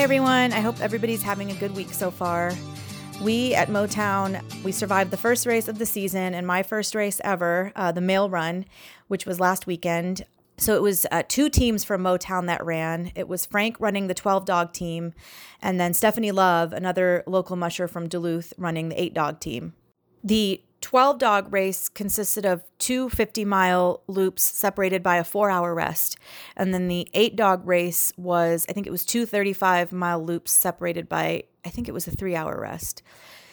Everyone. I hope everybody's having a good week so far. We at Motown, we survived the first race of the season and my first race ever, uh, the mail run, which was last weekend. So it was uh, two teams from Motown that ran. It was Frank running the 12 dog team, and then Stephanie Love, another local musher from Duluth, running the eight dog team. The 12 dog race consisted of two 50 mile loops separated by a four hour rest. And then the eight dog race was, I think it was two 35 mile loops separated by, I think it was a three hour rest.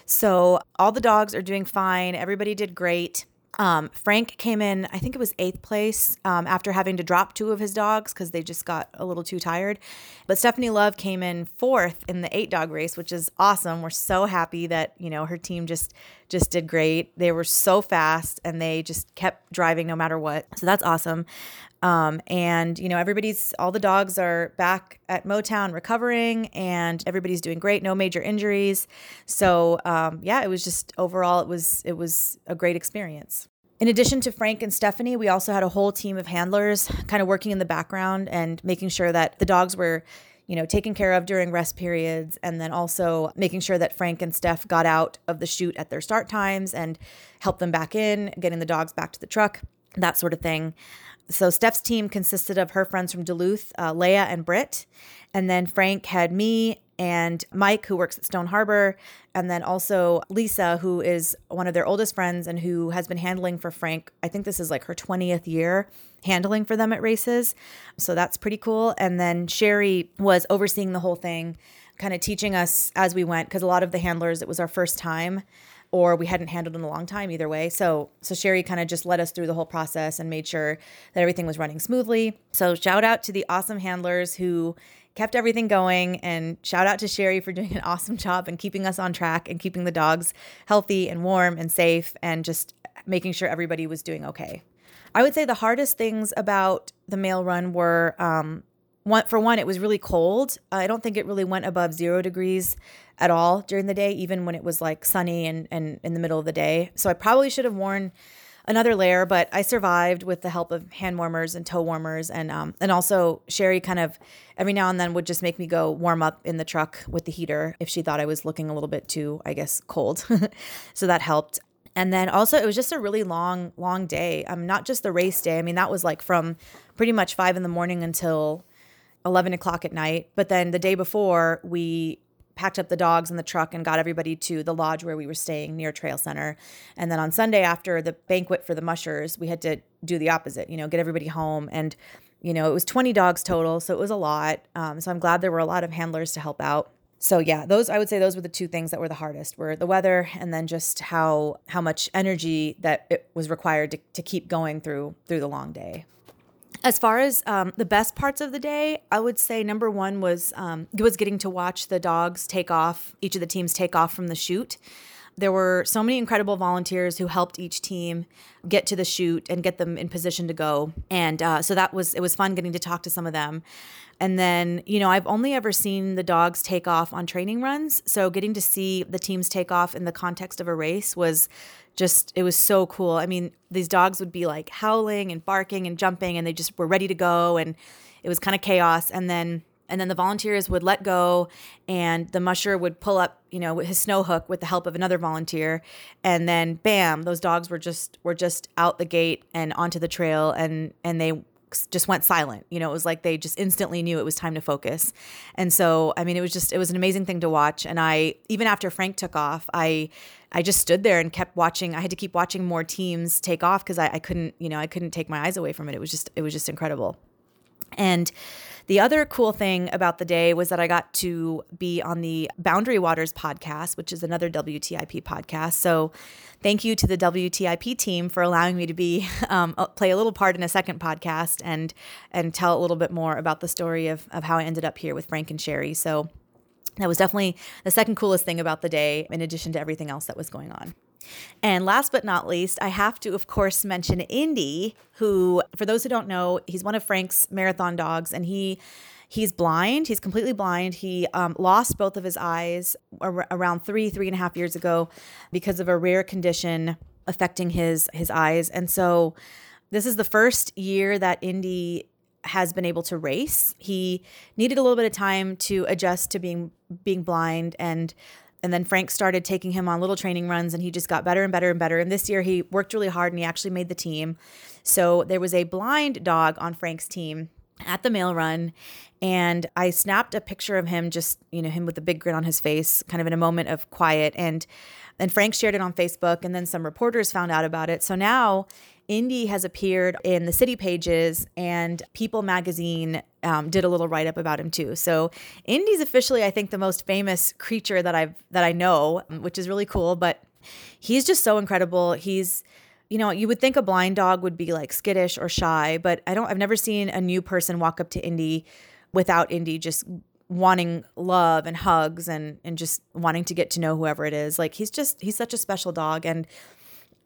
So all the dogs are doing fine. Everybody did great. Um, Frank came in, I think it was eighth place um, after having to drop two of his dogs because they just got a little too tired. But Stephanie Love came in fourth in the eight dog race, which is awesome. We're so happy that you know her team just just did great. They were so fast and they just kept driving no matter what. So that's awesome. Um, and you know everybody's all the dogs are back at Motown recovering, and everybody's doing great. No major injuries. So um, yeah, it was just overall it was it was a great experience. In addition to Frank and Stephanie, we also had a whole team of handlers kind of working in the background and making sure that the dogs were you know, taken care of during rest periods, and then also making sure that Frank and Steph got out of the chute at their start times and helped them back in, getting the dogs back to the truck, that sort of thing. So Steph's team consisted of her friends from Duluth, uh, Leah and Britt, and then Frank had me and Mike, who works at Stone Harbor, and then also Lisa, who is one of their oldest friends and who has been handling for Frank. I think this is like her 20th year handling for them at races. So that's pretty cool. And then Sherry was overseeing the whole thing, kind of teaching us as we went, because a lot of the handlers, it was our first time or we hadn't handled in a long time either way. So so Sherry kind of just led us through the whole process and made sure that everything was running smoothly. So shout out to the awesome handlers who kept everything going and shout out to Sherry for doing an awesome job and keeping us on track and keeping the dogs healthy and warm and safe and just making sure everybody was doing okay. I would say the hardest things about the mail run were um, one, for one, it was really cold. I don't think it really went above zero degrees at all during the day, even when it was like sunny and, and in the middle of the day. So I probably should have worn another layer, but I survived with the help of hand warmers and toe warmers, and um, and also Sherry kind of every now and then would just make me go warm up in the truck with the heater if she thought I was looking a little bit too, I guess, cold. so that helped. And then also it was just a really long, long day. Um, not just the race day. I mean, that was like from pretty much five in the morning until 11 o'clock at night. But then the day before, we packed up the dogs in the truck and got everybody to the lodge where we were staying near Trail Center. And then on Sunday after the banquet for the mushers, we had to do the opposite, you know, get everybody home. And, you know, it was 20 dogs total. So it was a lot. Um, so I'm glad there were a lot of handlers to help out. So yeah, those I would say those were the two things that were the hardest were the weather and then just how how much energy that it was required to, to keep going through through the long day. As far as um, the best parts of the day, I would say number one was um, was getting to watch the dogs take off. Each of the teams take off from the chute. There were so many incredible volunteers who helped each team get to the chute and get them in position to go. And uh, so that was it was fun getting to talk to some of them. And then, you know, I've only ever seen the dogs take off on training runs. So getting to see the teams take off in the context of a race was just, it was so cool. I mean, these dogs would be like howling and barking and jumping, and they just were ready to go. And it was kind of chaos. And then, and then the volunteers would let go and the musher would pull up you know his snow hook with the help of another volunteer and then bam those dogs were just were just out the gate and onto the trail and and they just went silent. You know, it was like they just instantly knew it was time to focus. And so, I mean, it was just it was an amazing thing to watch. And I even after Frank took off, I I just stood there and kept watching. I had to keep watching more teams take off because I, I couldn't, you know, I couldn't take my eyes away from it. It was just it was just incredible. And the other cool thing about the day was that I got to be on the Boundary Waters podcast, which is another WTIP podcast. So, thank you to the WTIP team for allowing me to be um, play a little part in a second podcast and and tell a little bit more about the story of of how I ended up here with Frank and Sherry. So, that was definitely the second coolest thing about the day, in addition to everything else that was going on. And last but not least, I have to, of course, mention Indy, who, for those who don't know, he's one of Frank's marathon dogs, and he he's blind. He's completely blind. He um, lost both of his eyes ar- around three, three and a half years ago because of a rare condition affecting his his eyes. And so, this is the first year that Indy has been able to race. He needed a little bit of time to adjust to being being blind and and then Frank started taking him on little training runs and he just got better and better and better. And this year he worked really hard and he actually made the team. So there was a blind dog on Frank's team at the mail run and I snapped a picture of him just, you know, him with a big grin on his face, kind of in a moment of quiet and and Frank shared it on Facebook and then some reporters found out about it. So now Indy has appeared in the city pages, and People magazine um, did a little write up about him too. So Indy's officially, I think, the most famous creature that I've that I know, which is really cool. But he's just so incredible. He's you know, you would think a blind dog would be like skittish or shy, but I don't I've never seen a new person walk up to Indy without Indy just wanting love and hugs and and just wanting to get to know whoever it is. Like he's just he's such a special dog and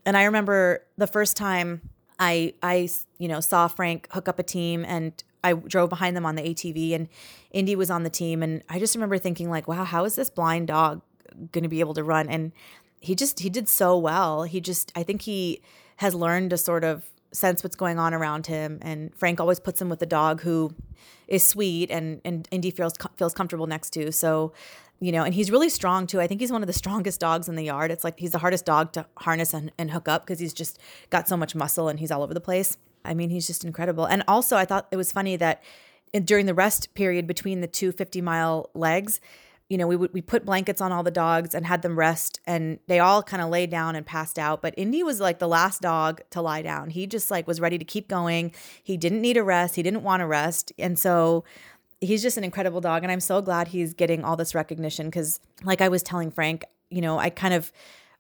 and I remember the first time I I you know saw Frank hook up a team and I drove behind them on the ATV and Indy was on the team and I just remember thinking like wow how is this blind dog going to be able to run and he just he did so well he just I think he has learned to sort of sense what's going on around him and Frank always puts him with a dog who is sweet and and Indy feels feels comfortable next to so you know, and he's really strong too. I think he's one of the strongest dogs in the yard. It's like he's the hardest dog to harness and, and hook up because he's just got so much muscle and he's all over the place. I mean, he's just incredible. And also, I thought it was funny that during the rest period between the two 50 mile legs, you know, we would we put blankets on all the dogs and had them rest, and they all kind of laid down and passed out. But Indy was like the last dog to lie down. He just like was ready to keep going. He didn't need a rest. He didn't want to rest, and so he's just an incredible dog and i'm so glad he's getting all this recognition because like i was telling frank you know i kind of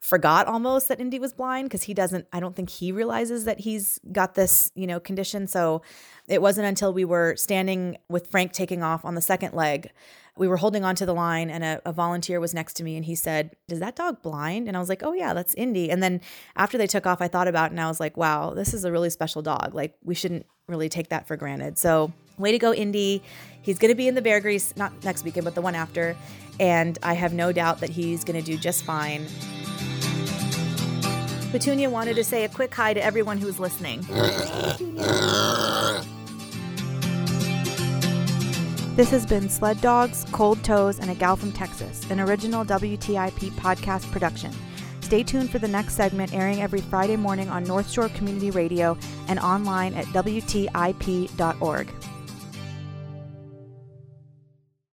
forgot almost that indy was blind because he doesn't i don't think he realizes that he's got this you know condition. So it wasn't until we were standing with frank taking off on the second leg we were holding onto the line and a, a, volunteer was next to me and he said is that dog blind? And i was like oh yeah that's indy. And then after they took off i thought about it and i was like wow this is a really special dog. Like we shouldn't really take that for granted. So way to go indy. He's going to be in the Beargrease not next weekend but the one after. And i have no doubt that he's going to do just fine petunia wanted to say a quick hi to everyone who's listening This has been Sled Dogs, Cold Toes, and a Gal from Texas, an original WTIP podcast production. Stay tuned for the next segment airing every Friday morning on North Shore Community Radio and online at WTIP.org.